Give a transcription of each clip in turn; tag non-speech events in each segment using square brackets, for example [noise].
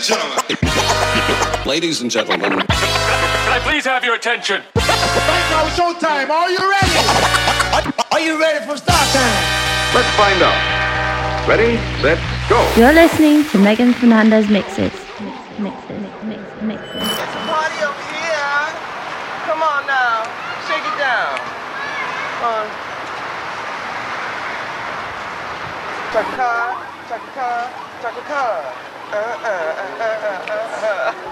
and gentlemen. Ladies and gentlemen. Can I please have your attention? Right now, it's showtime. Are you ready? Are you ready for start time? Let's find out. Ready, set, go. You're listening to Megan Fernandez mixes. Mixes, mixes, mixes. It's a party over here. Come on now. Shake it down. Come on. Chaka Khan, Chaka Khan, Chaka Uh, uh,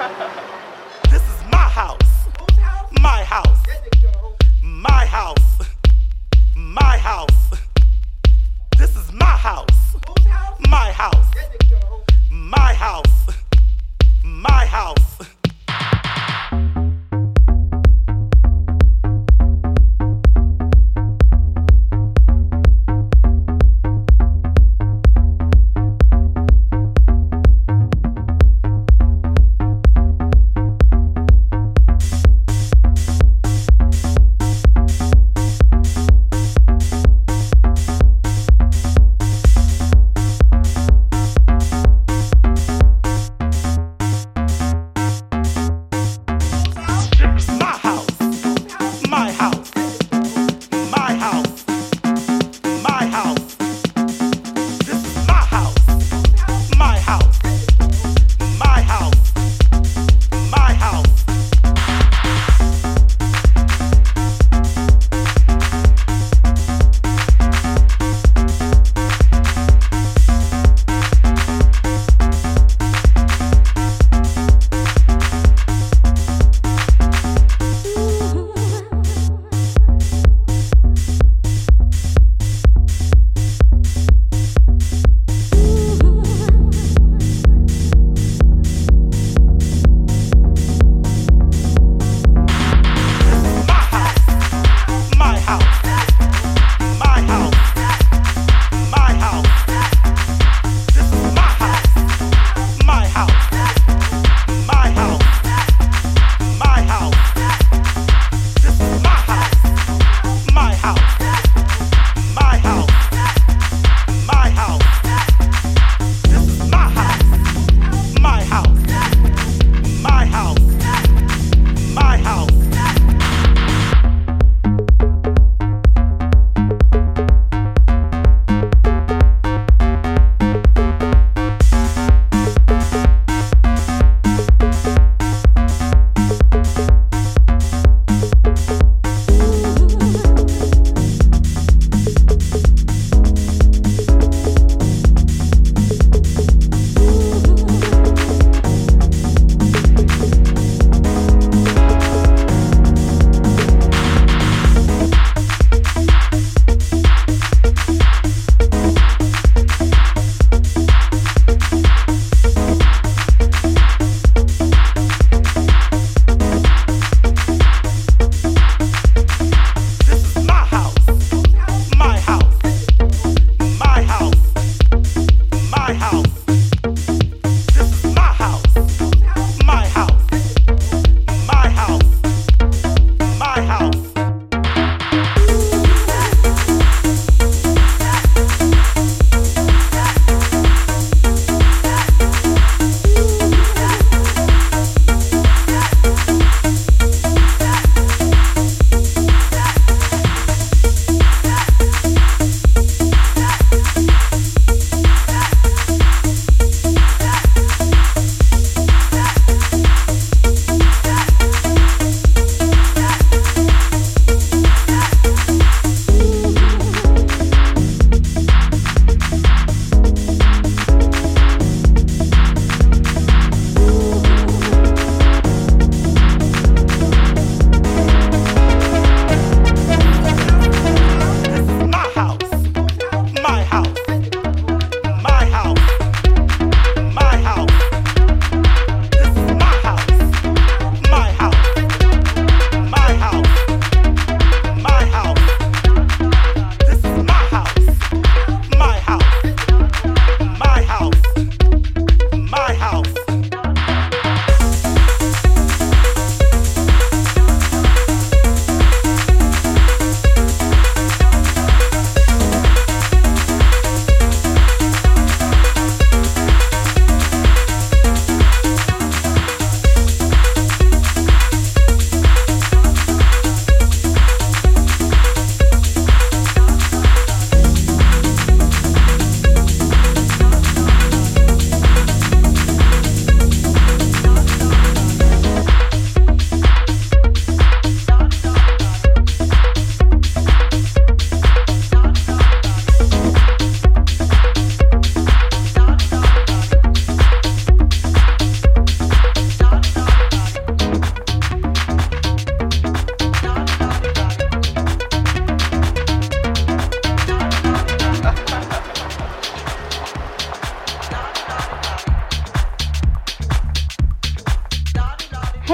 uh. This is my house? My house. My house. My house. This is my house. My house. My house. My house.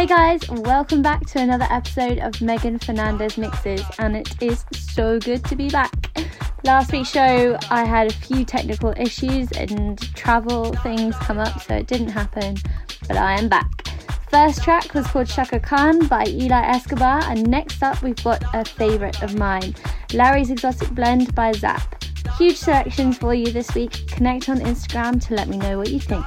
Hey guys, welcome back to another episode of Megan Fernandez Mixes, and it is so good to be back. [laughs] Last week's show, I had a few technical issues and travel things come up, so it didn't happen, but I am back. First track was called Chaka Khan by Eli Escobar, and next up we've got a favourite of mine, Larry's Exotic Blend by Zap. Huge selections for you this week. Connect on Instagram to let me know what you think.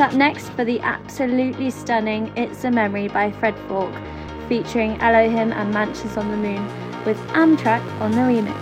Up next for the absolutely stunning It's a Memory by Fred Falke, featuring Elohim and Mansions on the Moon, with Amtrac on the remix.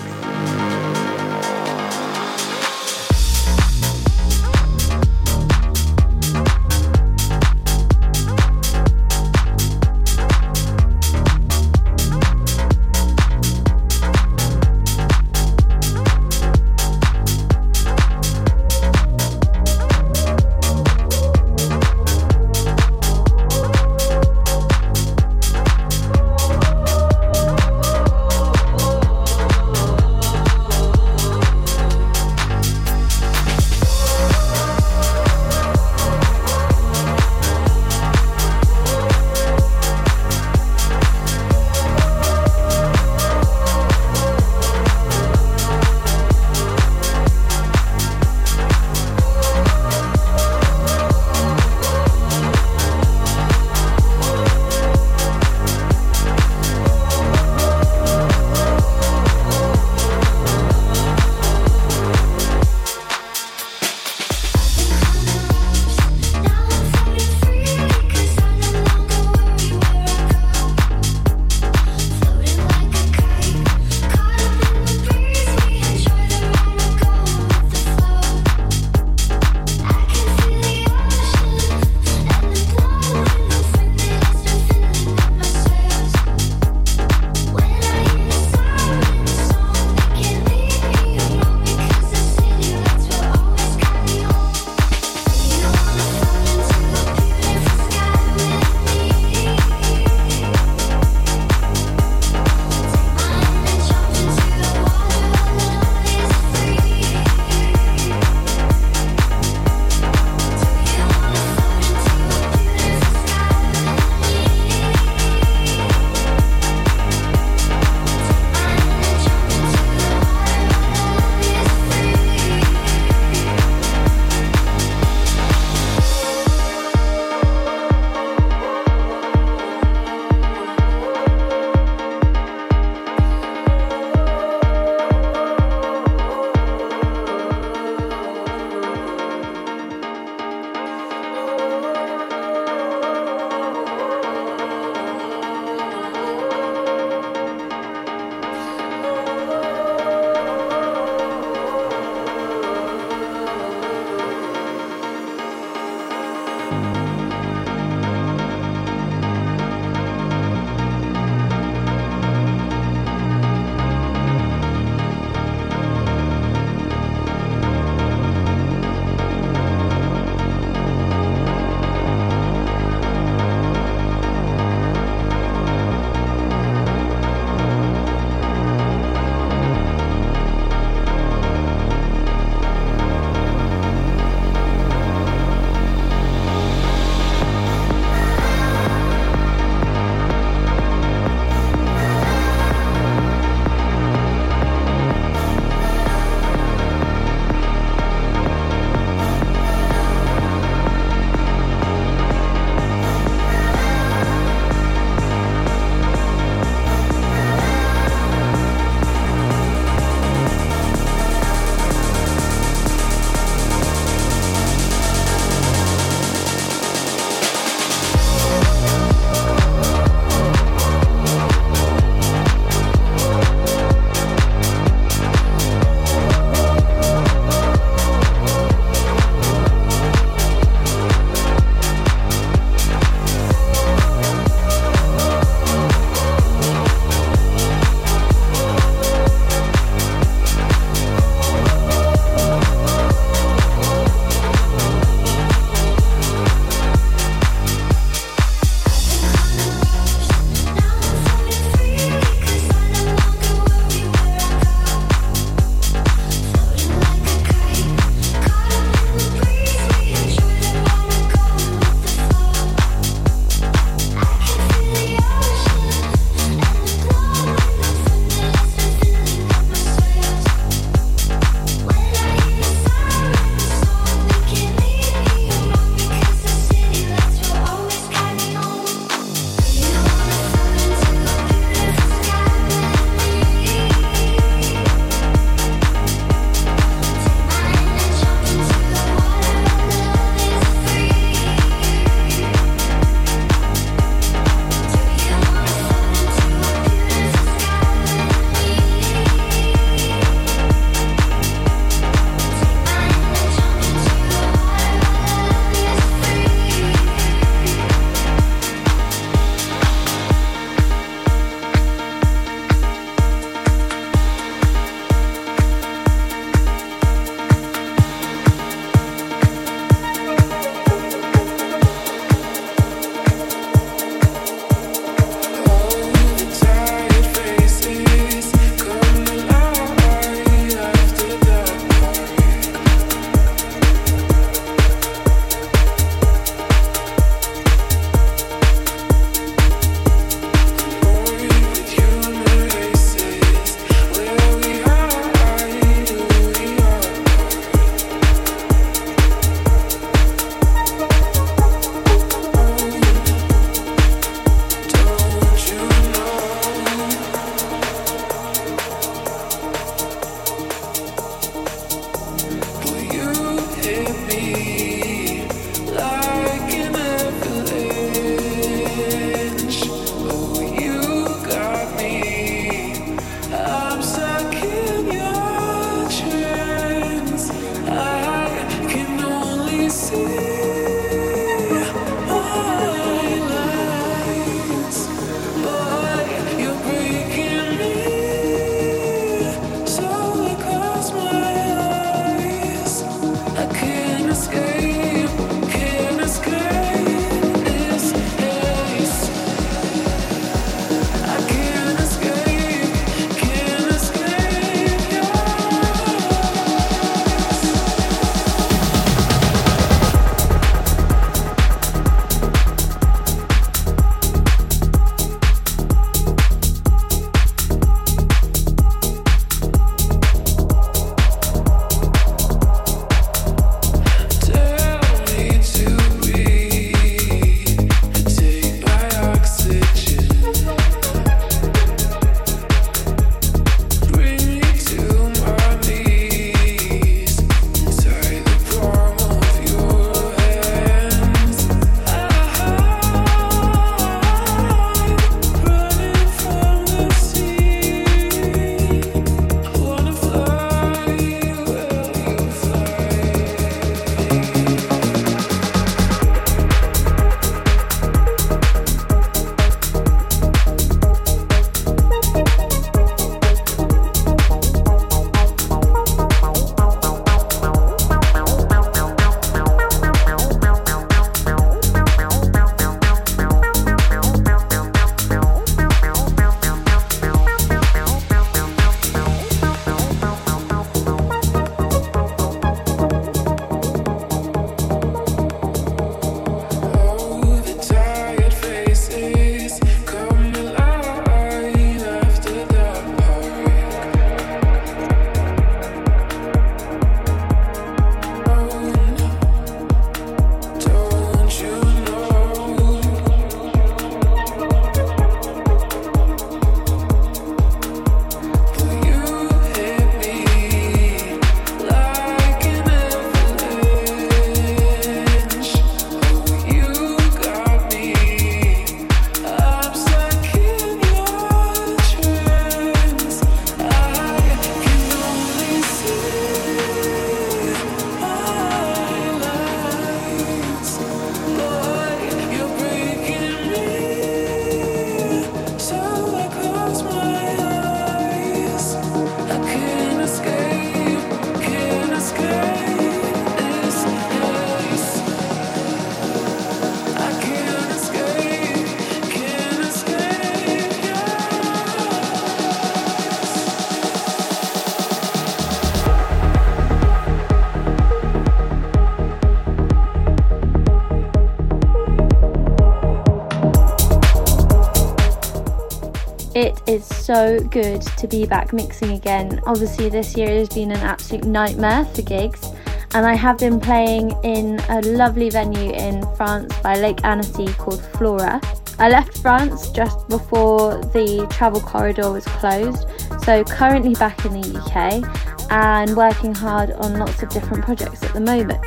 So good to be back mixing again. Obviously, this year has been an absolute nightmare for gigs, and I have been playing in a lovely venue in France by Lake Annecy called Flora. I left France just before the travel corridor was closed, so currently back in the UK and working hard on lots of different projects at the moment.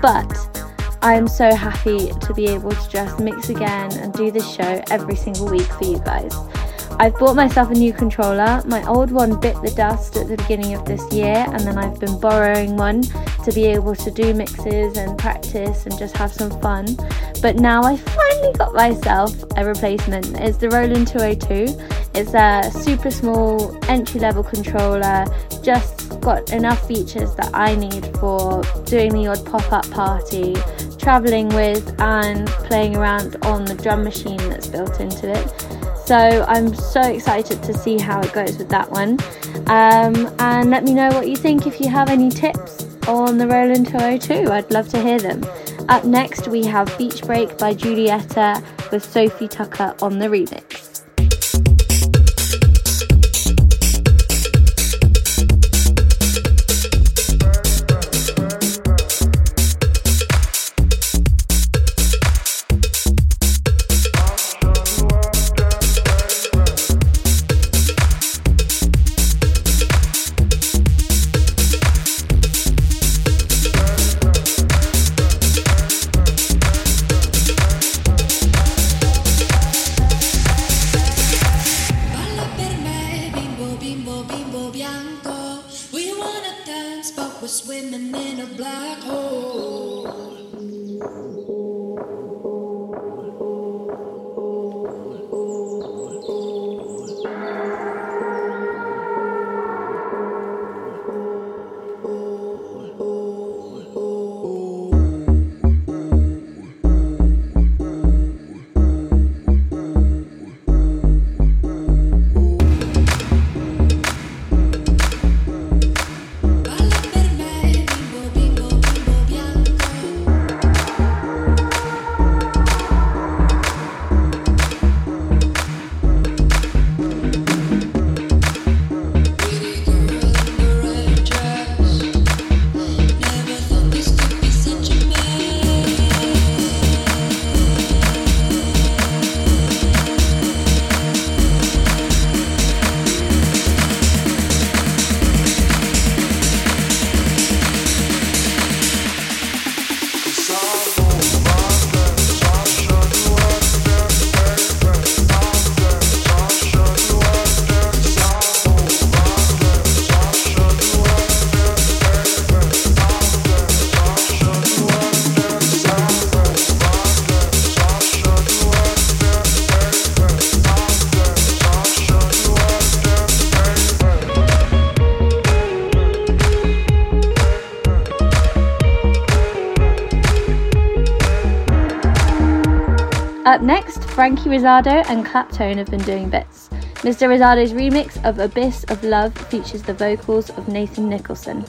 But I am so happy to be able to just mix again and do this show every single week for you guys. I've bought myself a new controller. My old one bit the dust at the beginning of this year, and then I've been borrowing one to be able to do mixes and practice and just have some fun. But now I finally got myself a replacement. It's the Roland 202. It's a super small entry level controller, just got enough features that I need for doing the odd pop up party, traveling with, and playing around on the drum machine that's built into it. So I'm so excited to see how it goes with that one. Um, and let me know what you think if you have any tips on the Roland 202. I'd love to hear them. Up next, we have Beach Break by Julietta with Sofi Tukker on the remix. Rosado and Claptone have been doing bits. Mr. Rosado's remix of Abyss of Love features the vocals of Nathan Nicholson.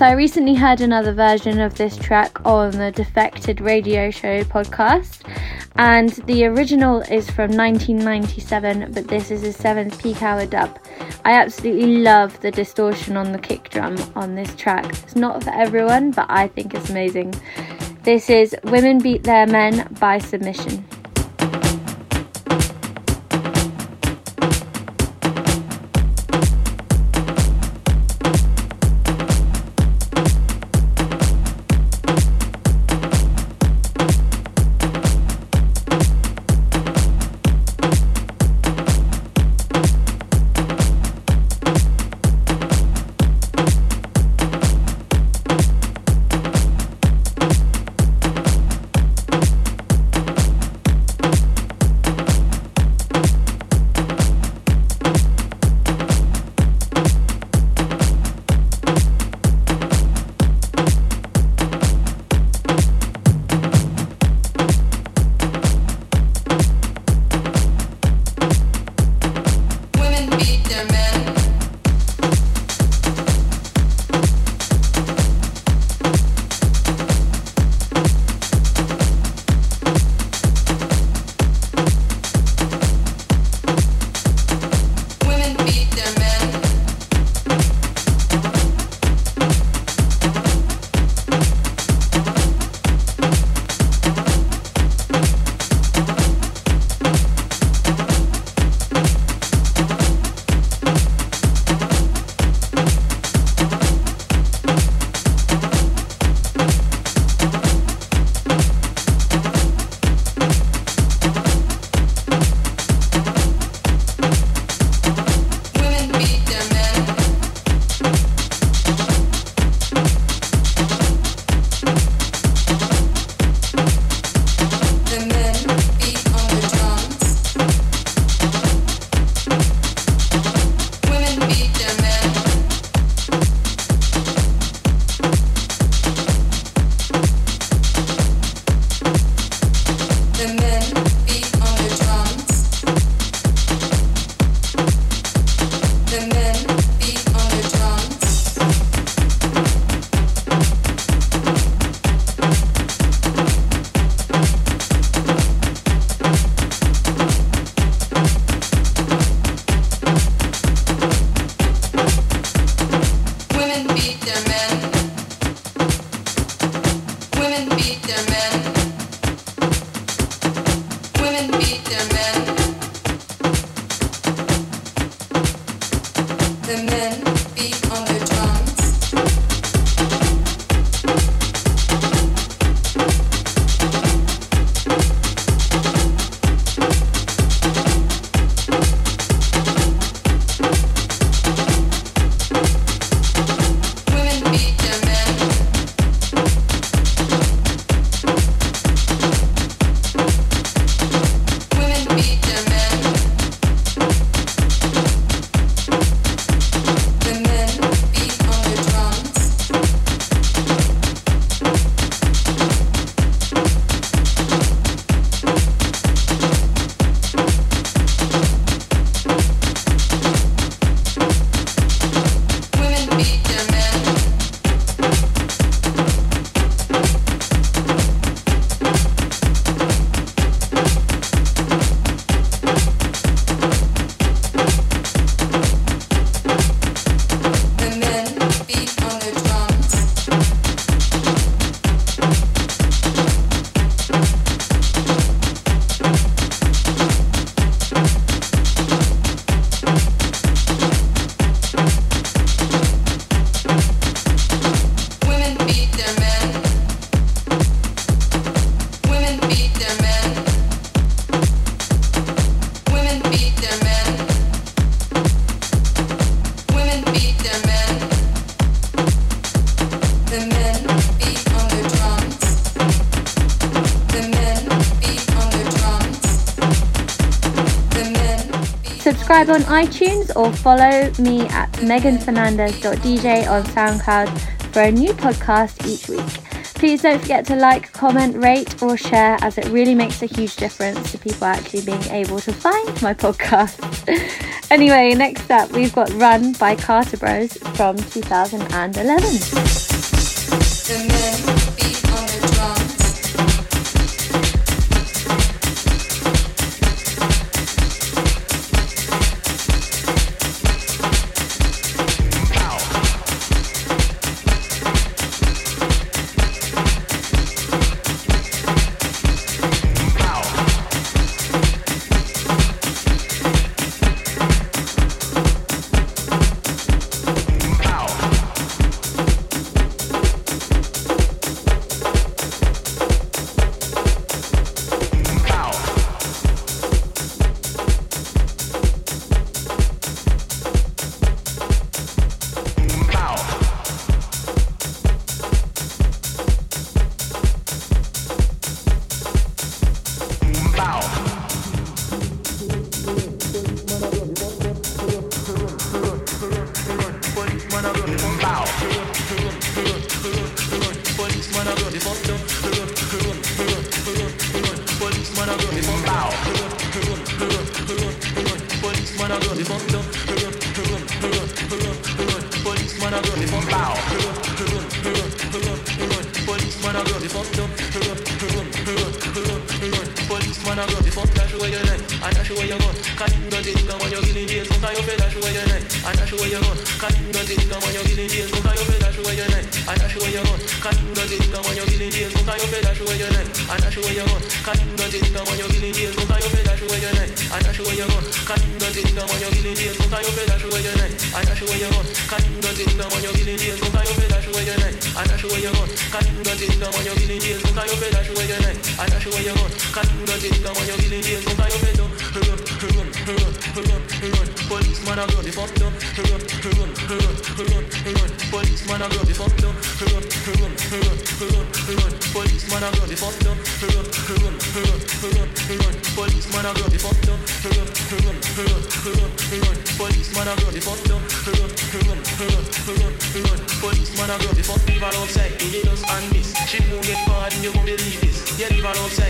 So I recently heard another version of this track on the Defected Radio Show podcast, and the original is from 1997, but this is a seventh peak hour dub. I absolutely love the distortion on the kick drum on this track. It's not for everyone, but I think it's amazing. This is Women Beat Their Men by Submission. Or follow me at meganfernandez.dj on SoundCloud for a new podcast each week. Please don't forget to like, comment, rate, or share as it really makes a huge difference to people actually being able to find my podcast. [laughs] anyway, next up, we've got Run by Carter Bros from 2011. Police you I got down the fuck down. The down. The down. The down. The down. The. Leave us and. She won't get. You won't believe this. Yeah, leave.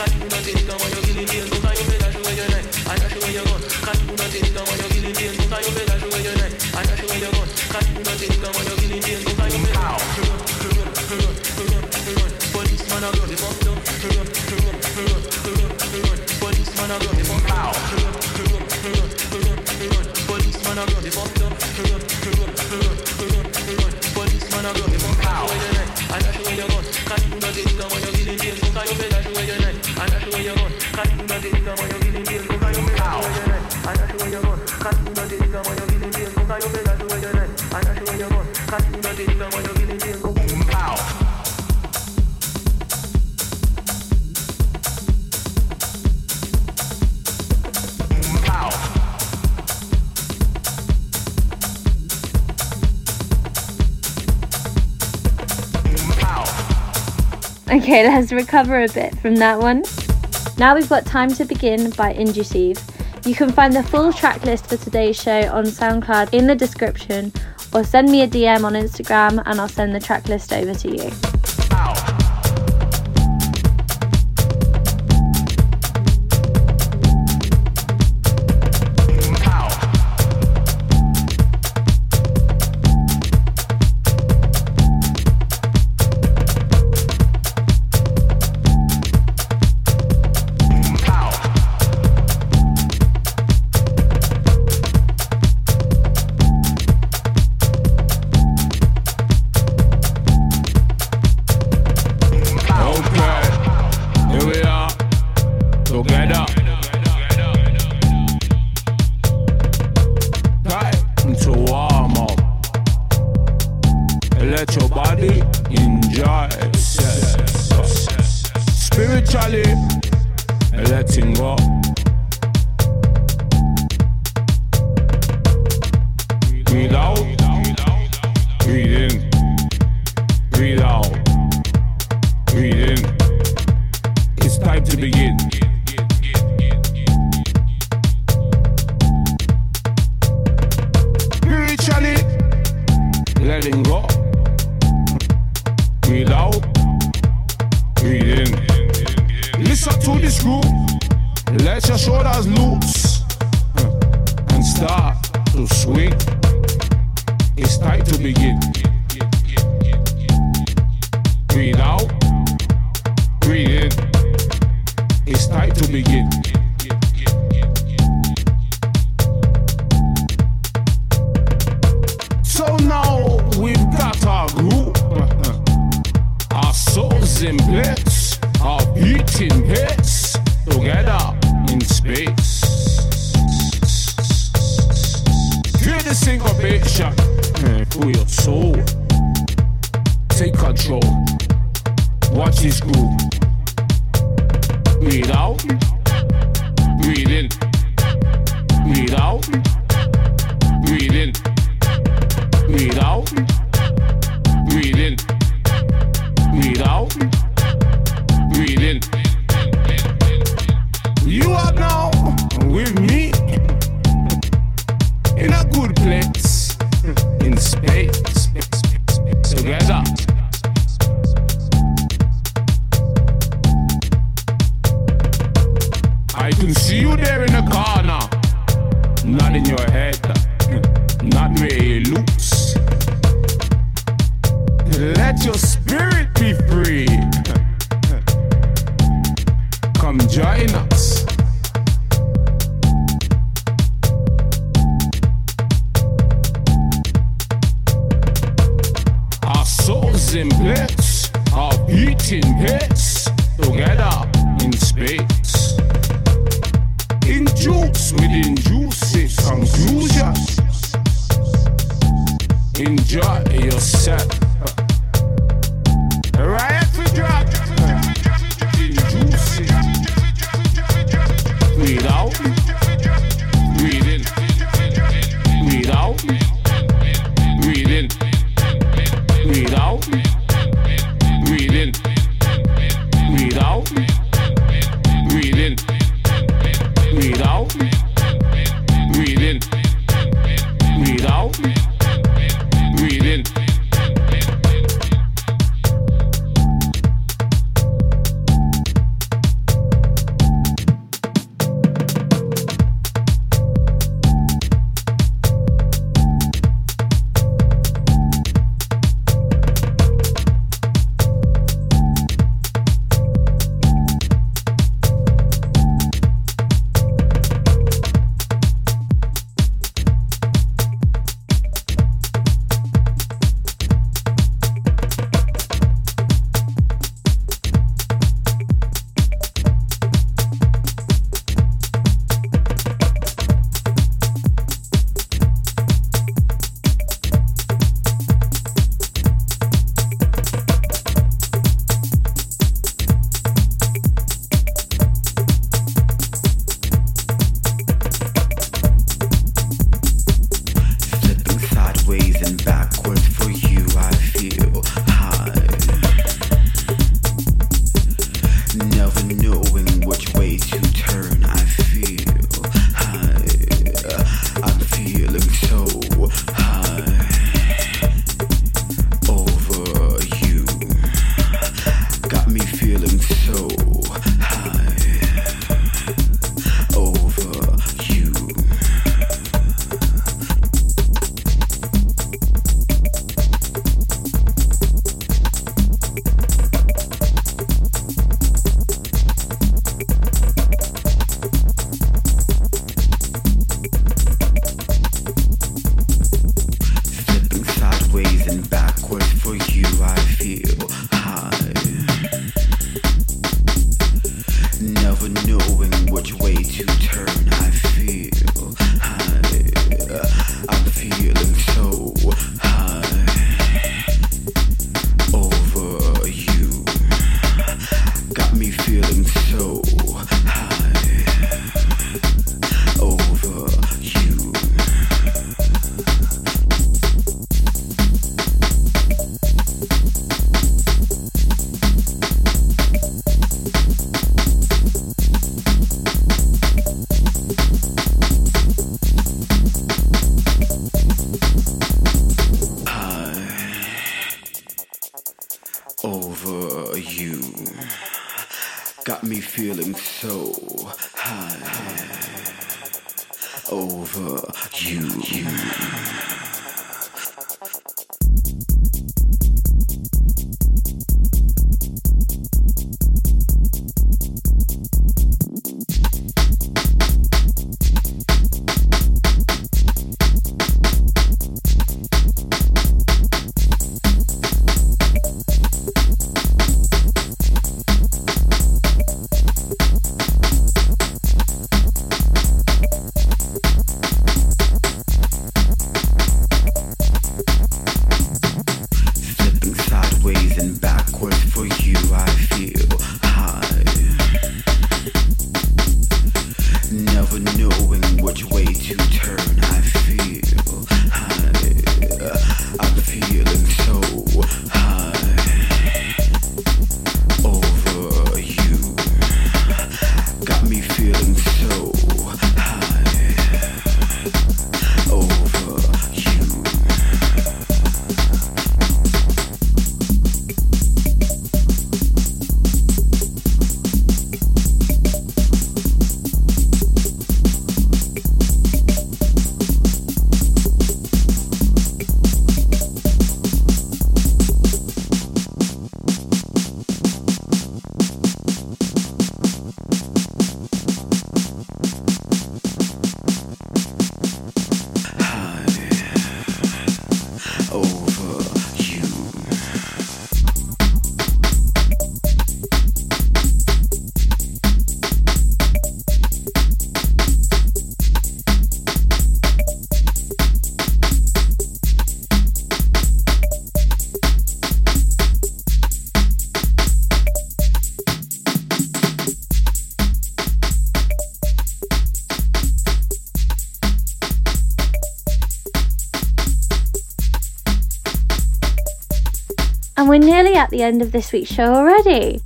Cut, you you're killing me, you where you're at. I where you're. Cut, you're killing me, you where you're at. I where you're. Cut. recover a bit from that one. Now we've got Time to Begin by Induceive. You can find the full track list for today's show on SoundCloud in the description or send me a DM on Instagram and I'll send the track list over to you. let your body enjoy itself. Spiritually, letting go. Breathe. Not in your head. We're nearly at the end of this week's show already.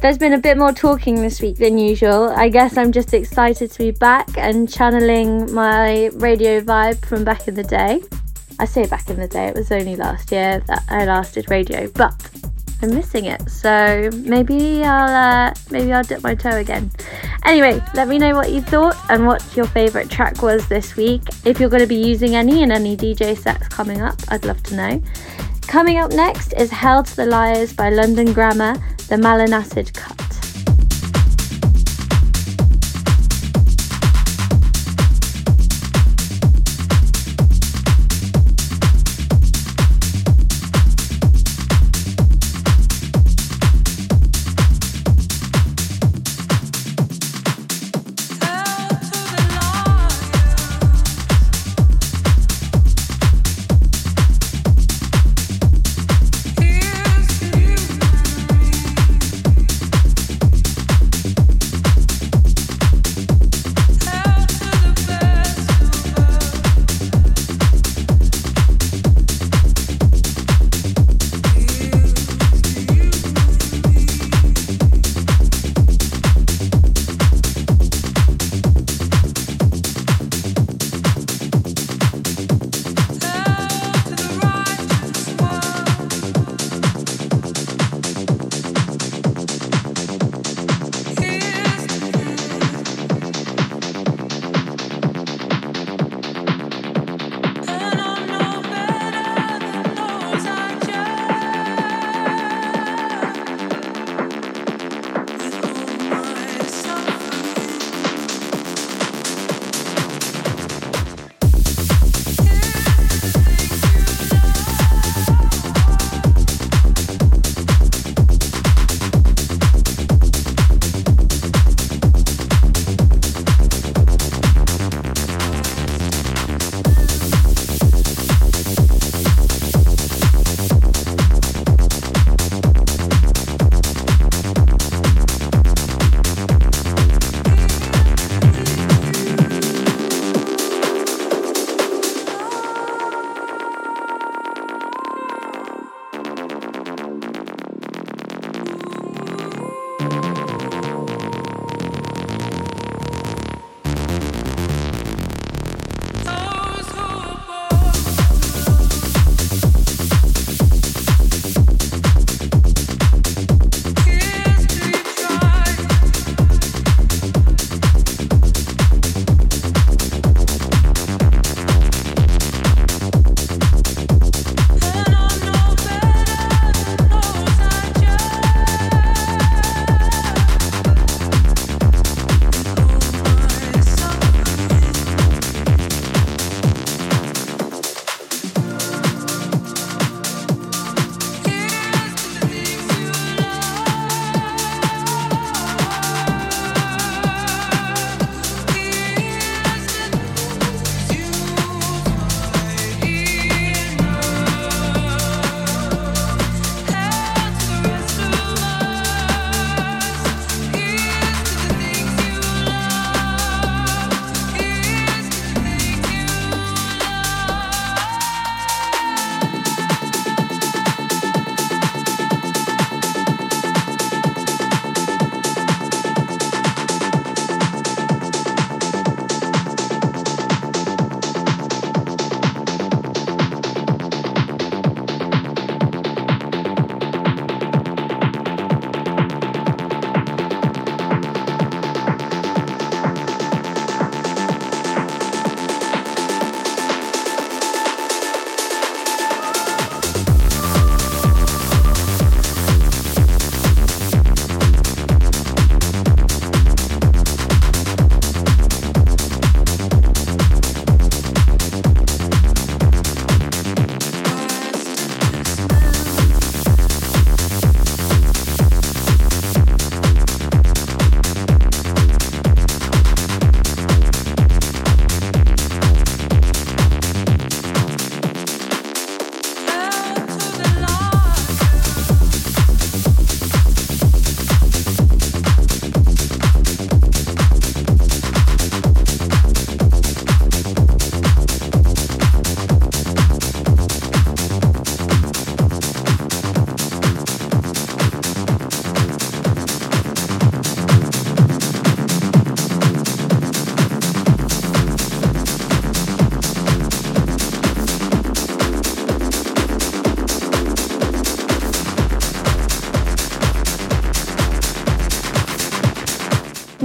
There's been a bit more talking this week than usual. I guess I'm just excited to be back and channeling my radio vibe from back in the day. I say back in the day, it was only last year that I last did radio, but I'm missing it. So maybe I'll uh, maybe I'll dip my toe again. Anyway, let me know what you thought and what your favourite track was this week. If you're going to be using any in any DJ sets coming up, I'd love to know. Coming up next is Hell to the Liars by London Grammar, the Malin cut.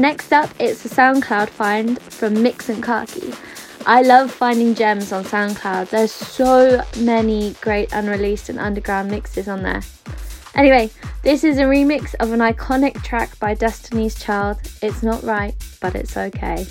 Next up, it's a SoundCloud find from Mix and Khaki. I love finding gems on SoundCloud. There's so many great unreleased and underground mixes on there. Anyway, this is a remix of an iconic track by Destiny's Child. It's not right, but it's okay.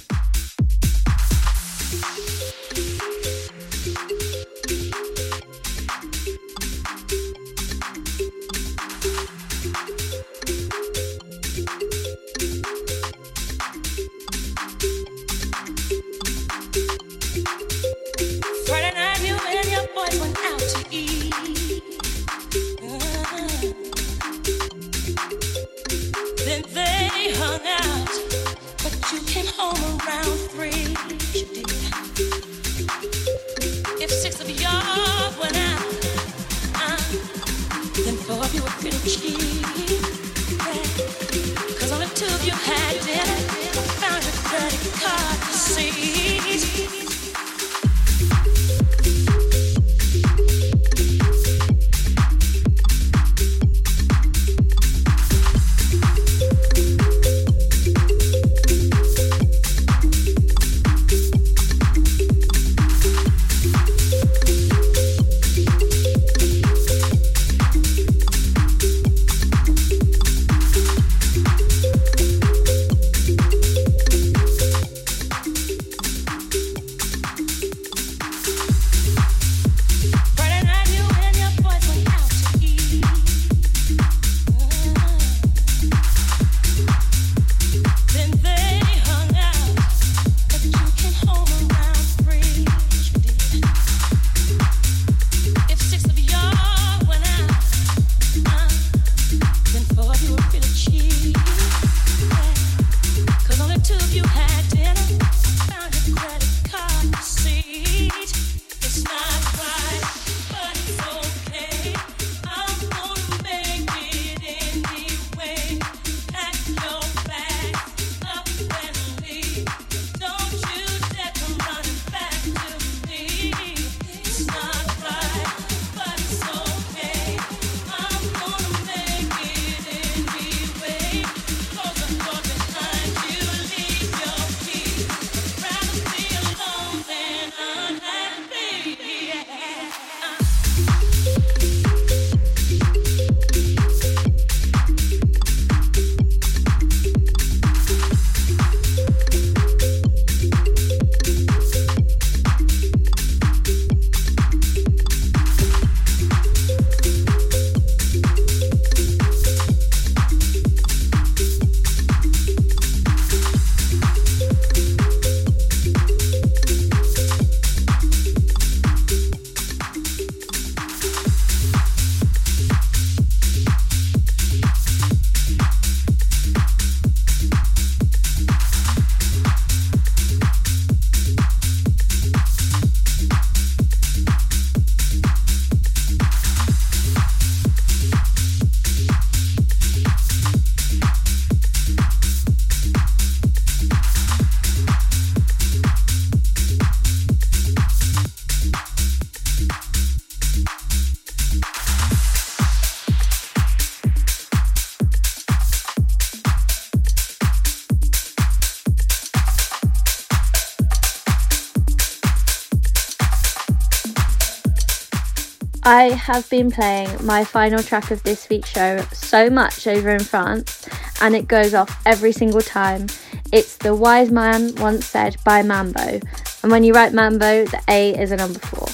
I have been playing my final track of this week's show so much over in France, and it goes off every single time. It's The Wise Man Once Said by Mambo, and when you write Mambo, the A is a number four.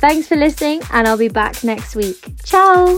Thanks for listening, and I'll be back next week. Ciao!